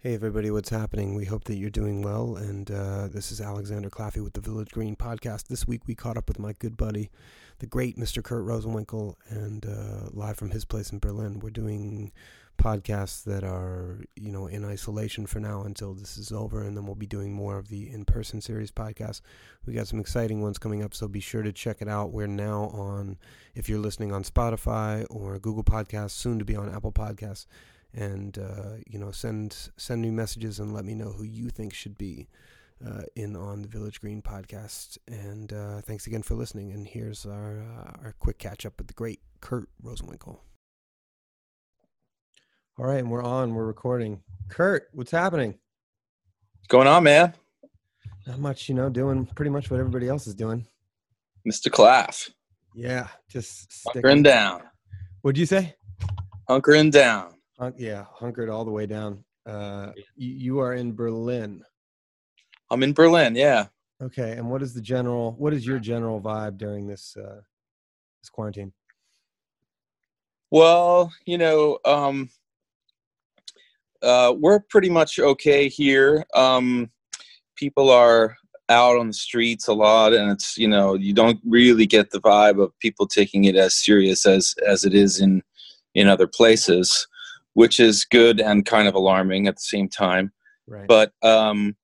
Hey everybody, what's happening? We hope that you're doing well. And uh, this is Alexander Claffy with the Village Green podcast. This week we caught up with my good buddy, the great Mr. Kurt Rosenwinkel, and uh, live from his place in Berlin. We're doing podcasts that are, you know, in isolation for now until this is over, and then we'll be doing more of the in-person series podcasts. We got some exciting ones coming up, so be sure to check it out. We're now on, if you're listening on Spotify or Google Podcasts, soon to be on Apple Podcasts and uh, you know send send me messages and let me know who you think should be uh, in on the Village Green podcast. And uh, thanks again for listening. And here's our uh, our quick catch up with the great Kurt Rosenwinkel. All right, and we're on. We're recording. Kurt, what's happening? What's going on, man? Not much, you know. Doing pretty much what everybody else is doing. Mr. Claff. Yeah, just hunkering down. What'd you say? Hunkering down. Uh, yeah, hunkered all the way down. Uh, you, you are in Berlin. I'm in Berlin. Yeah. Okay, and what is the general? What is your general vibe during this uh, this quarantine? Well, you know, um, uh, we're pretty much okay here. Um, people are out on the streets a lot, and it's you know you don't really get the vibe of people taking it as serious as as it is in in other places which is good and kind of alarming at the same time. Right. But um,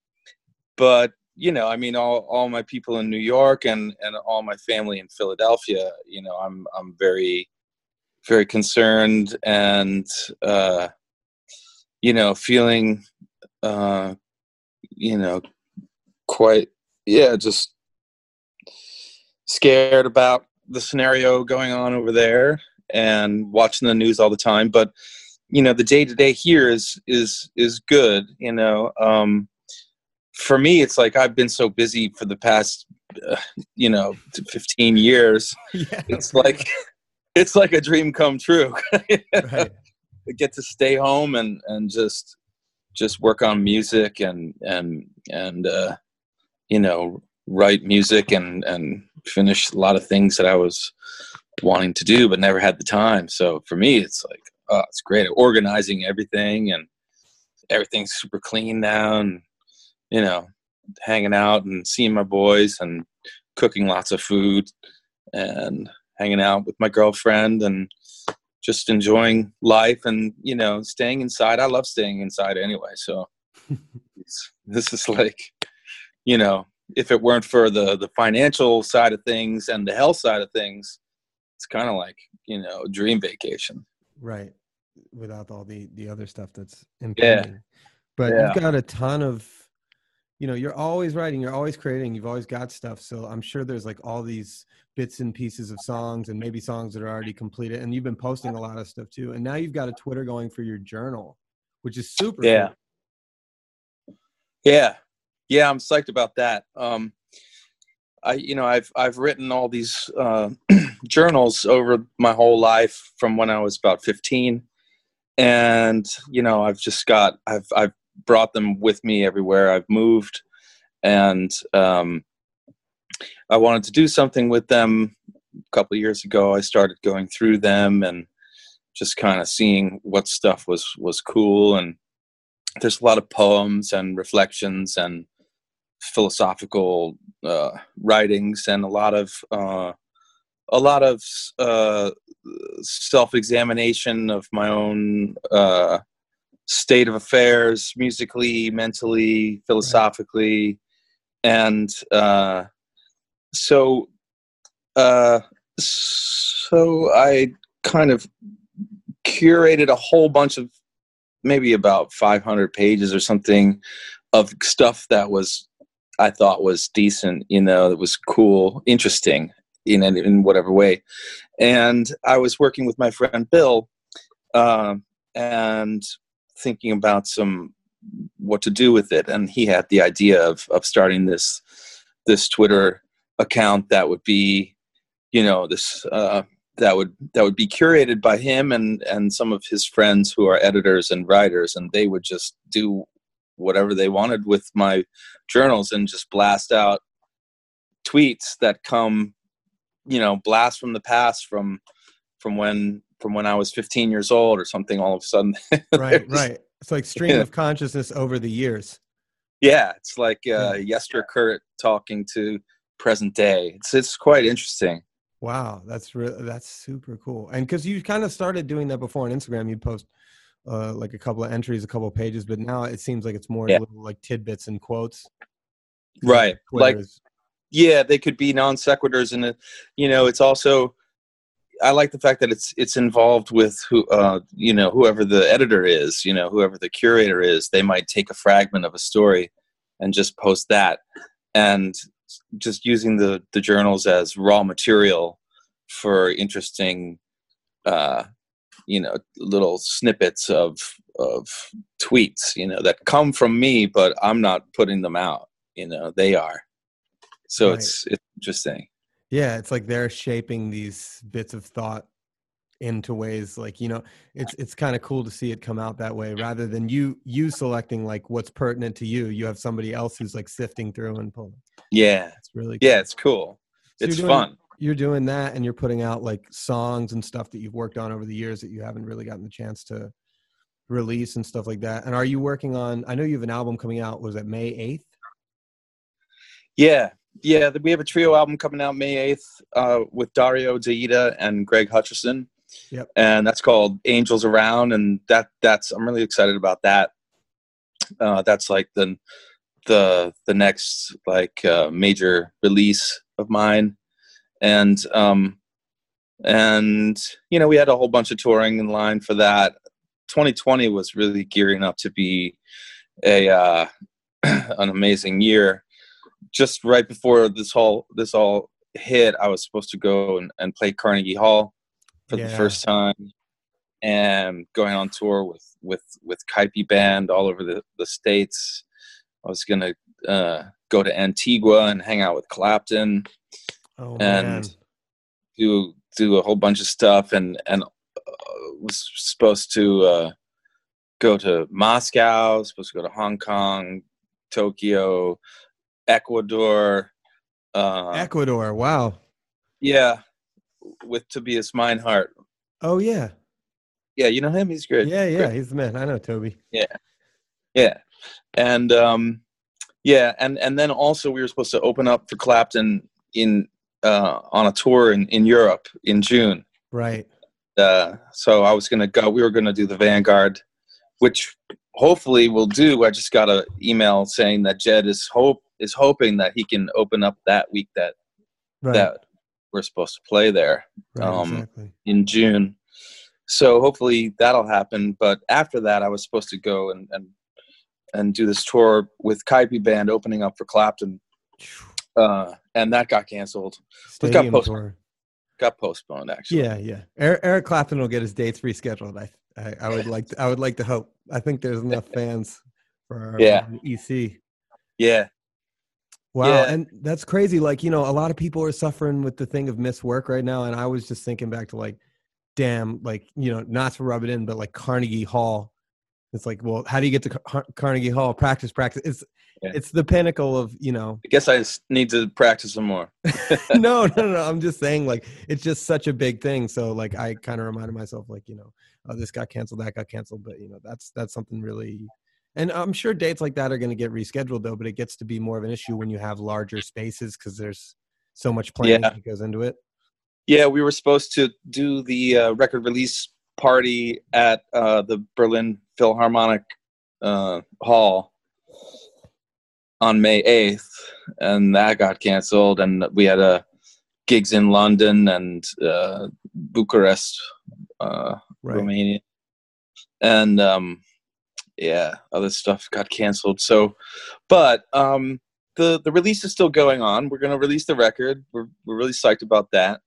but you know, I mean, all all my people in New York and and all my family in Philadelphia, you know, I'm I'm very very concerned and uh, you know feeling uh, you know quite yeah just scared about the scenario going on over there and watching the news all the time but you know the day to day here is is is good you know um for me it's like i've been so busy for the past uh, you know 15 years yeah, it's like it's like a dream come true. Right. get to stay home and and just just work on music and and and uh you know write music and and finish a lot of things that i was wanting to do but never had the time. So for me it's like oh, it's great organizing everything and everything's super clean now and you know hanging out and seeing my boys and cooking lots of food and hanging out with my girlfriend and just enjoying life and you know staying inside. I love staying inside anyway so this is like you know if it weren't for the the financial side of things and the health side of things it's kind of like you know dream vacation right without all the the other stuff that's impending. Yeah. But yeah. you've got a ton of you know, you're always writing, you're always creating, you've always got stuff. So I'm sure there's like all these bits and pieces of songs and maybe songs that are already completed. And you've been posting a lot of stuff too. And now you've got a Twitter going for your journal, which is super. Yeah. Cool. Yeah. Yeah. I'm psyched about that. Um, I, you know, I've I've written all these uh, journals over my whole life from when I was about 15, and you know, I've just got I've I've brought them with me everywhere I've moved, and um, I wanted to do something with them. A couple years ago, I started going through them and just kind of seeing what stuff was was cool. And there's a lot of poems and reflections and philosophical uh, writings and a lot of uh, a lot of uh, self-examination of my own uh, state of affairs, musically, mentally, philosophically, and uh, so uh, so I kind of curated a whole bunch of maybe about 500 pages or something of stuff that was I thought was decent, you know, that was cool, interesting in in whatever way. And I was working with my friend Bill, uh, and thinking about some what to do with it, and he had the idea of of starting this this Twitter account that would be, you know, this. Uh, that would that would be curated by him and and some of his friends who are editors and writers and they would just do whatever they wanted with my journals and just blast out tweets that come you know blast from the past from from when from when I was 15 years old or something all of a sudden right right It's like stream of consciousness over the years. Yeah, it's like uh, Yester Kurt talking to present day. It's it's quite interesting. Wow, that's re- that's super cool. And because you kind of started doing that before on Instagram, you'd post uh, like a couple of entries, a couple of pages, but now it seems like it's more Yeah. little, like tidbits and quotes. Right. Twitter Like is- yeah, they could be non sequiturs, and it, you know, it's also. I like the fact that it's it's involved with who uh, you know whoever the editor is, you know whoever the curator is. They might take a fragment of a story and just post that, and just using the the journals as raw material for interesting, uh, you know, little snippets of of tweets, you know, that come from me, but I'm not putting them out. You know, they are. So Right. it's it's interesting. yeah, it's like they're shaping these bits of thought into ways like you know it's it's kind of cool to see it come out that way rather than you you selecting like what's pertinent to you you have somebody else who's like sifting through and pulling Yeah, it's really yeah, it's cool. So it's doing- fun. You're doing that and you're putting out like songs and stuff that you've worked on over the years that you haven't really gotten the chance to release and stuff like that and are you working on i know you have an album coming out was it may 8th Yeah, yeah. We have a trio album coming out May eighth uh, with Dario Deidda and Greg Hutchinson. Yep. And that's called Angels Around, and that that's I'm really excited about that. Uh, that's like the the the next like uh, major release of mine, and um, and you know we had a whole bunch of touring in line for that. 2020 was really gearing up to be a uh, an amazing year just right before this whole this all hit, I was supposed to go and, and play Carnegie Hall for the first time, and going on tour with with with Caipi band all over the the states. I was gonna uh, go to Antigua and hang out with Clapton, oh And- man do do a whole bunch of stuff, and and uh, was supposed to uh, go to Moscow, supposed to go to Hong Kong, Tokyo, Ecuador. Uh, ecuador wow Yeah, with Tobias Meinhart. oh yeah Yeah, you know him. He's great. yeah yeah Great. he's the man i know toby Yeah, Yeah, and um, yeah, and and then also we were supposed to open up for Clapton in uh, on a tour in in Europe in June. right Uh, so I was gonna go. We were gonna do the Vanguard, which hopefully we'll do. I just got an email saying that Jed is hope is hoping that he can open up that week that right that we're supposed to play there. right um, exactly in June. So hopefully that'll happen. But after that, I was supposed to go and and, and do this tour with Caipi Band opening up for Clapton, uh, and that got canceled. It got postponed. tour Got postponed actually. yeah yeah eric, eric clapton will get his dates rescheduled i i, I would like to, i would like to hope i think there's enough fans for Yeah. ec Yeah, Wow, Yeah. and that's crazy. Like, you know, a lot of people are suffering with the thing of missed work right now. And I was just thinking back to like, damn, like, you know, not to rub it in, but like Carnegie Hall. It's like, well, how do you get to Car- Carnegie Hall? Practice, practice. It's Yeah. it's the pinnacle of, you know. I guess I need to practice some more. no, no, no. I'm just saying, like, it's just such a big thing. So, like, I kind of reminded myself, like, you know, oh, this got canceled, that got canceled, but you know, that's that's something really. And I'm sure dates like that are going to get rescheduled though, but it gets to be more of an issue when you have larger spaces because there's so much planning Yeah. that goes into it. Yeah, we were supposed to do the uh, record release party at uh, the Berlin Philharmonic uh, Hall on May 8th, and that got canceled. And we had uh, gigs in London and uh, Bucharest, uh, Right. Romania, and um, yeah, other stuff got canceled. So, but um, the the release is still going on. We're gonna release the record. We're we're really psyched about that,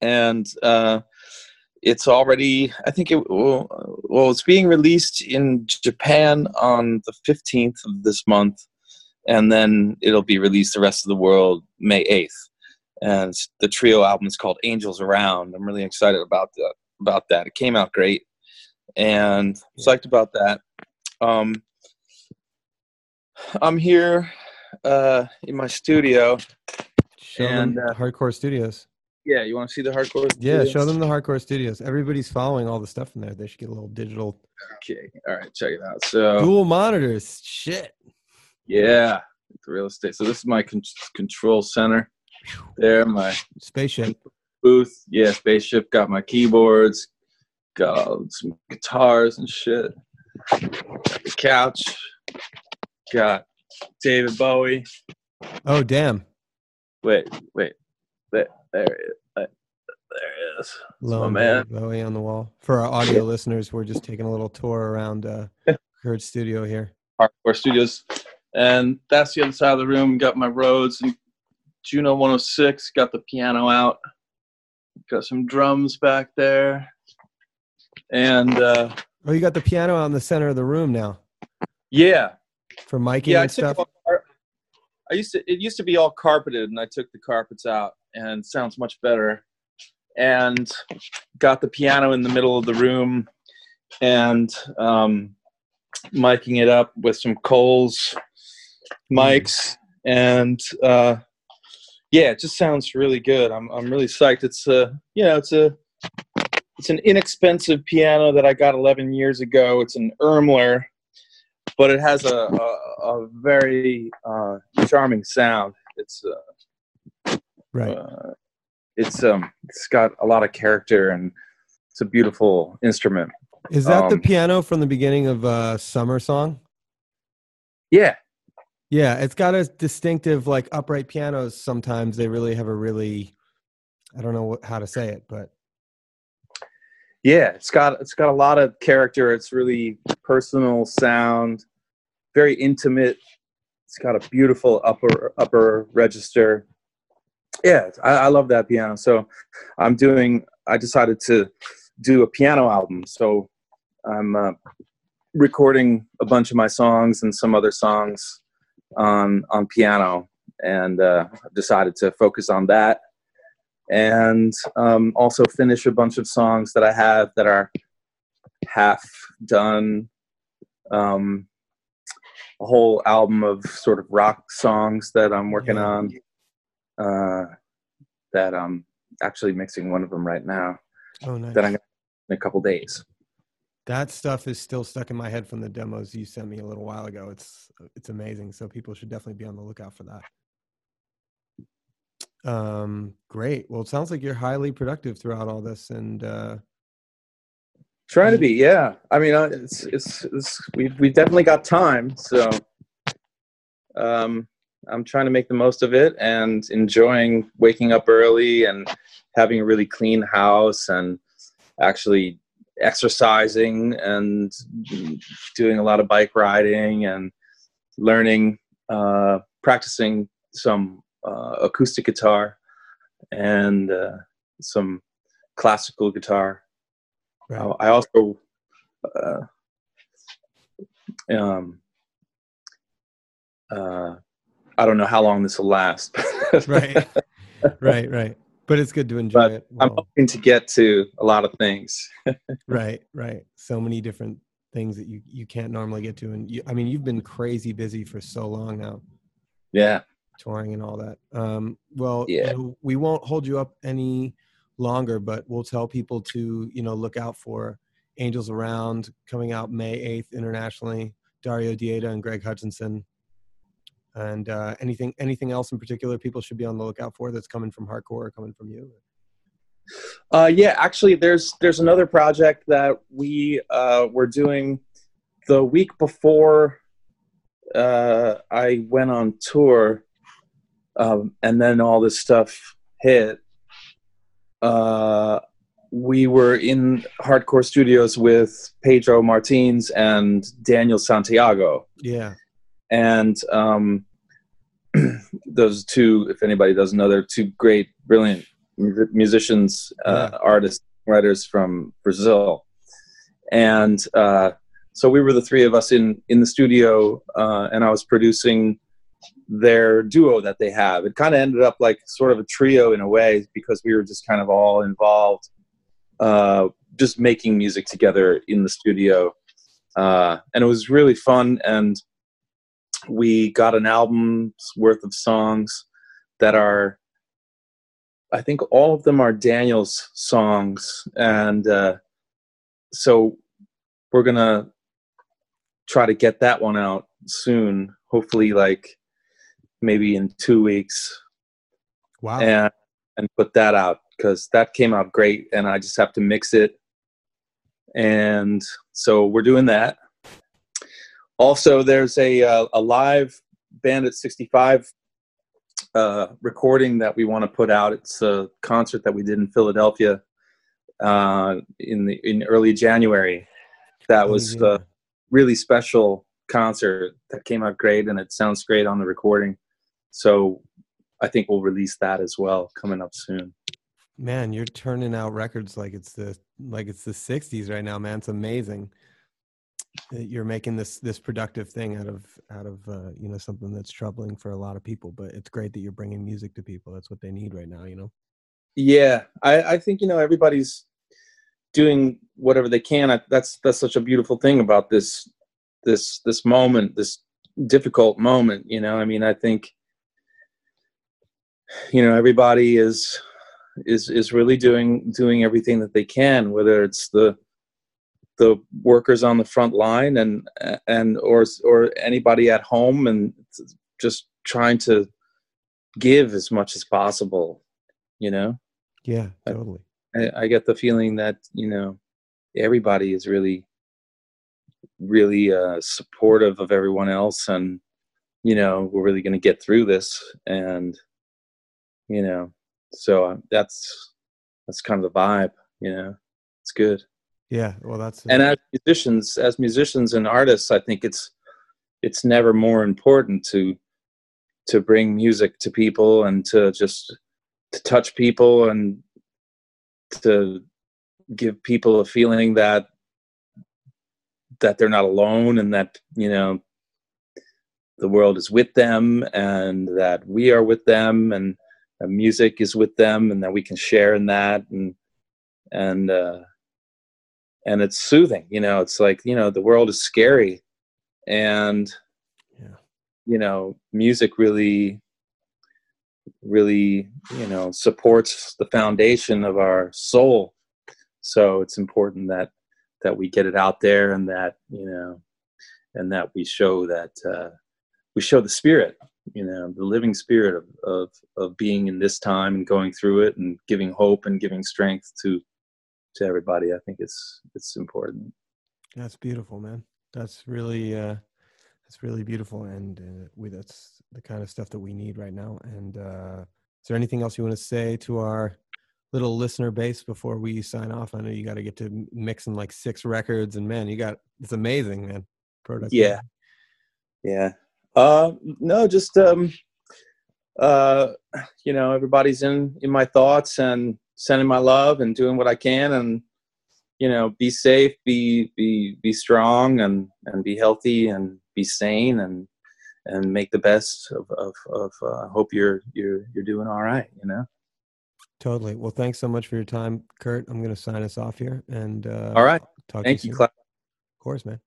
and uh, it's already. I think it well, well, it's being released in Japan on the fifteenth of this month, and then it'll be released the rest of the world May eighth. And the trio album is called Angels Around. I'm really excited about that. About that, it came out great, and psyched about that. Um, I'm here uh, in my studio. Show And, them uh, Hardcore Studios. Yeah, you want to see the hardcore? Yeah, studios? show them the hardcore studios. Everybody's following all the stuff in there. They should get a little digital Okay, all right, check it out. So dual monitors. Shit. Yeah, real estate. So this is my con- control center. There, my Spaceship. booth. Yeah, spaceship. Got my keyboards. Got some guitars and shit. Got the couch. Got David Bowie. Oh damn. Wait, wait. There, there it is. There it is. Lo my and man. Bowie on the wall. For our audio listeners, we're just taking a little tour around uh Kurt's studio here. Hardcore Studios. And that's the other side of the room. Got my Rhodes and Juno 106. Got the piano out. Got some drums back there. And uh, Oh, you got the piano out in the center of the room now yeah, for miking yeah. And stuff. I used to. It used to be all carpeted, and I took the carpets out, and it sounds much better. And got the piano in the middle of the room, and um, miking it up with some Coles mics, and uh, yeah, it just sounds really good. I'm I'm really psyched. It's a you know it's a it's an inexpensive piano that I got 11 years ago. It's an Irmler, but it has a a, a very uh, charming sound. It's uh, Right. uh, it's um it's got a lot of character and it's a beautiful instrument. Is that the um, piano from the beginning of uh Summer Song? Yeah, Yeah, it's got a distinctive like upright pianos. Sometimes. They really have a really, I don't know what, how to say it, but yeah it's got it's got a lot of character. It's really personal sound very intimate. It's got a beautiful upper upper register. Yeah I, I love that piano. So i'm doing i decided to do a piano album. So i'm uh, recording a bunch of my songs and some other songs on on piano and uh, decided to focus on that and um, also finish a bunch of songs that I have that are half done. Um, a whole album of sort of rock songs that I'm working on. Uh, that I'm actually mixing one of them right now. oh nice. That I'm gonna in a couple days. That stuff is still stuck in my head from the demos you sent me a little while ago. It's it's amazing. So people should definitely be on the lookout for that. Um, great. Well, it sounds like you're highly productive throughout all this, and uh, Trying to be, yeah. I mean, uh, it's it's, it's we've we've definitely got time, so um, I'm trying to make the most of it and enjoying waking up early and having a really clean house and actually exercising and doing a lot of bike riding and learning, uh, practicing some uh, acoustic guitar and uh, some classical guitar. right. I also, uh, um, uh, I don't know how long this will last. right, right, right. But it's good to enjoy But it. I'm while- hoping to get to a lot of things. right, right. So many different things that you you can't normally get to, and you, I mean, you've been crazy busy for so long now. Yeah. touring and all that. Um, well, you Yeah. know, we won't hold you up any longer, but we'll tell people to, you know, look out for Angels Around coming out May 8th internationally, Dario Deidda and Greg Hutchinson. And uh, anything anything else in particular people should be on the lookout for that's coming from hardcore or coming from you? Uh, yeah, actually, there's there's another project that we uh, were doing the week before uh, I went on tour, um, and then all this stuff hit. Uh, we were in hardcore studios with Pedro Martins and Daniel Santiago, Yeah. And um, those two, if anybody doesn't know, they're two great, brilliant musicians, uh, Yeah. artists, writers from Brazil, and uh, so we were the three of us in in the studio, uh, and I was producing their duo that they have. It kind of ended up like sort of a trio in a way because we were just kind of all involved, uh, just making music together in the studio, uh, and it was really fun. And we got an album's worth of songs that are I think all of them are Daniel's songs, and uh, so we're gonna try to get that one out soon. Hopefully, like maybe in two weeks. Wow! And and put that out because that came out great, and I just have to mix it. And so we're doing that. Also, there's a uh, a live Bandit 65 uh, recording that we want to put out. It's a concert that we did in Philadelphia uh, in the in early January. That was yeah. a really special concert that came out great, and it sounds great on the recording. So I think we'll release that as well coming up soon. Man, you're turning out records like it's the like it's the '60s right now, man. It's amazing you're making this this productive thing out of out of uh, you know something that's troubling for a lot of people but it's great that you're bringing music to people. That's what they need right now you know? Yeah i i think you know everybody's doing whatever they can. I, that's that's such a beautiful thing about this this this moment this difficult moment you know? I mean i think you know everybody is is is really doing doing everything that they can whether it's the the workers on the front line and and or or anybody at home and just trying to give as much as possible you know? Yeah totally. I, I get the feeling that you know everybody is really really uh, supportive of everyone else and you know we're really going to get through this and you know so uh, that's that's kind of the vibe you know? It's good yeah, well, that's and as musicians, as musicians and artists, I think it's it's never more important to to bring music to people and to just to touch people and to give people a feeling that that they're not alone and that you know the world is with them and that we are with them and music is with them and that we can share in that and and uh, and it's soothing you know it's like you know the world is scary and yeah. you know music really really you know supports the foundation of our soul so it's important that that we get it out there and that you know and that we show that uh, we show the spirit you know the living spirit of, of of being in this time and going through it and giving hope and giving strength to to everybody. I think it's it's important. That's beautiful, man. That's really uh, that's really beautiful, and uh, we that's the kind of stuff that we need right now. And uh, is there anything else you want to say to our little listener base before we sign off? I know you got to get to mixing like six records, and man, you got it's amazing, man. Product. Yeah, yeah. Uh, no, just um, uh, you know, everybody's in in my thoughts, and sending my love and doing what I can and you know be safe be be be strong and and be healthy and be sane and and make the best of of, of uh, hope you're you're you're doing all right you know? Totally. Well thanks so much for your time kurt. I'm going to sign us off here and uh all right. talk thank you, you of course man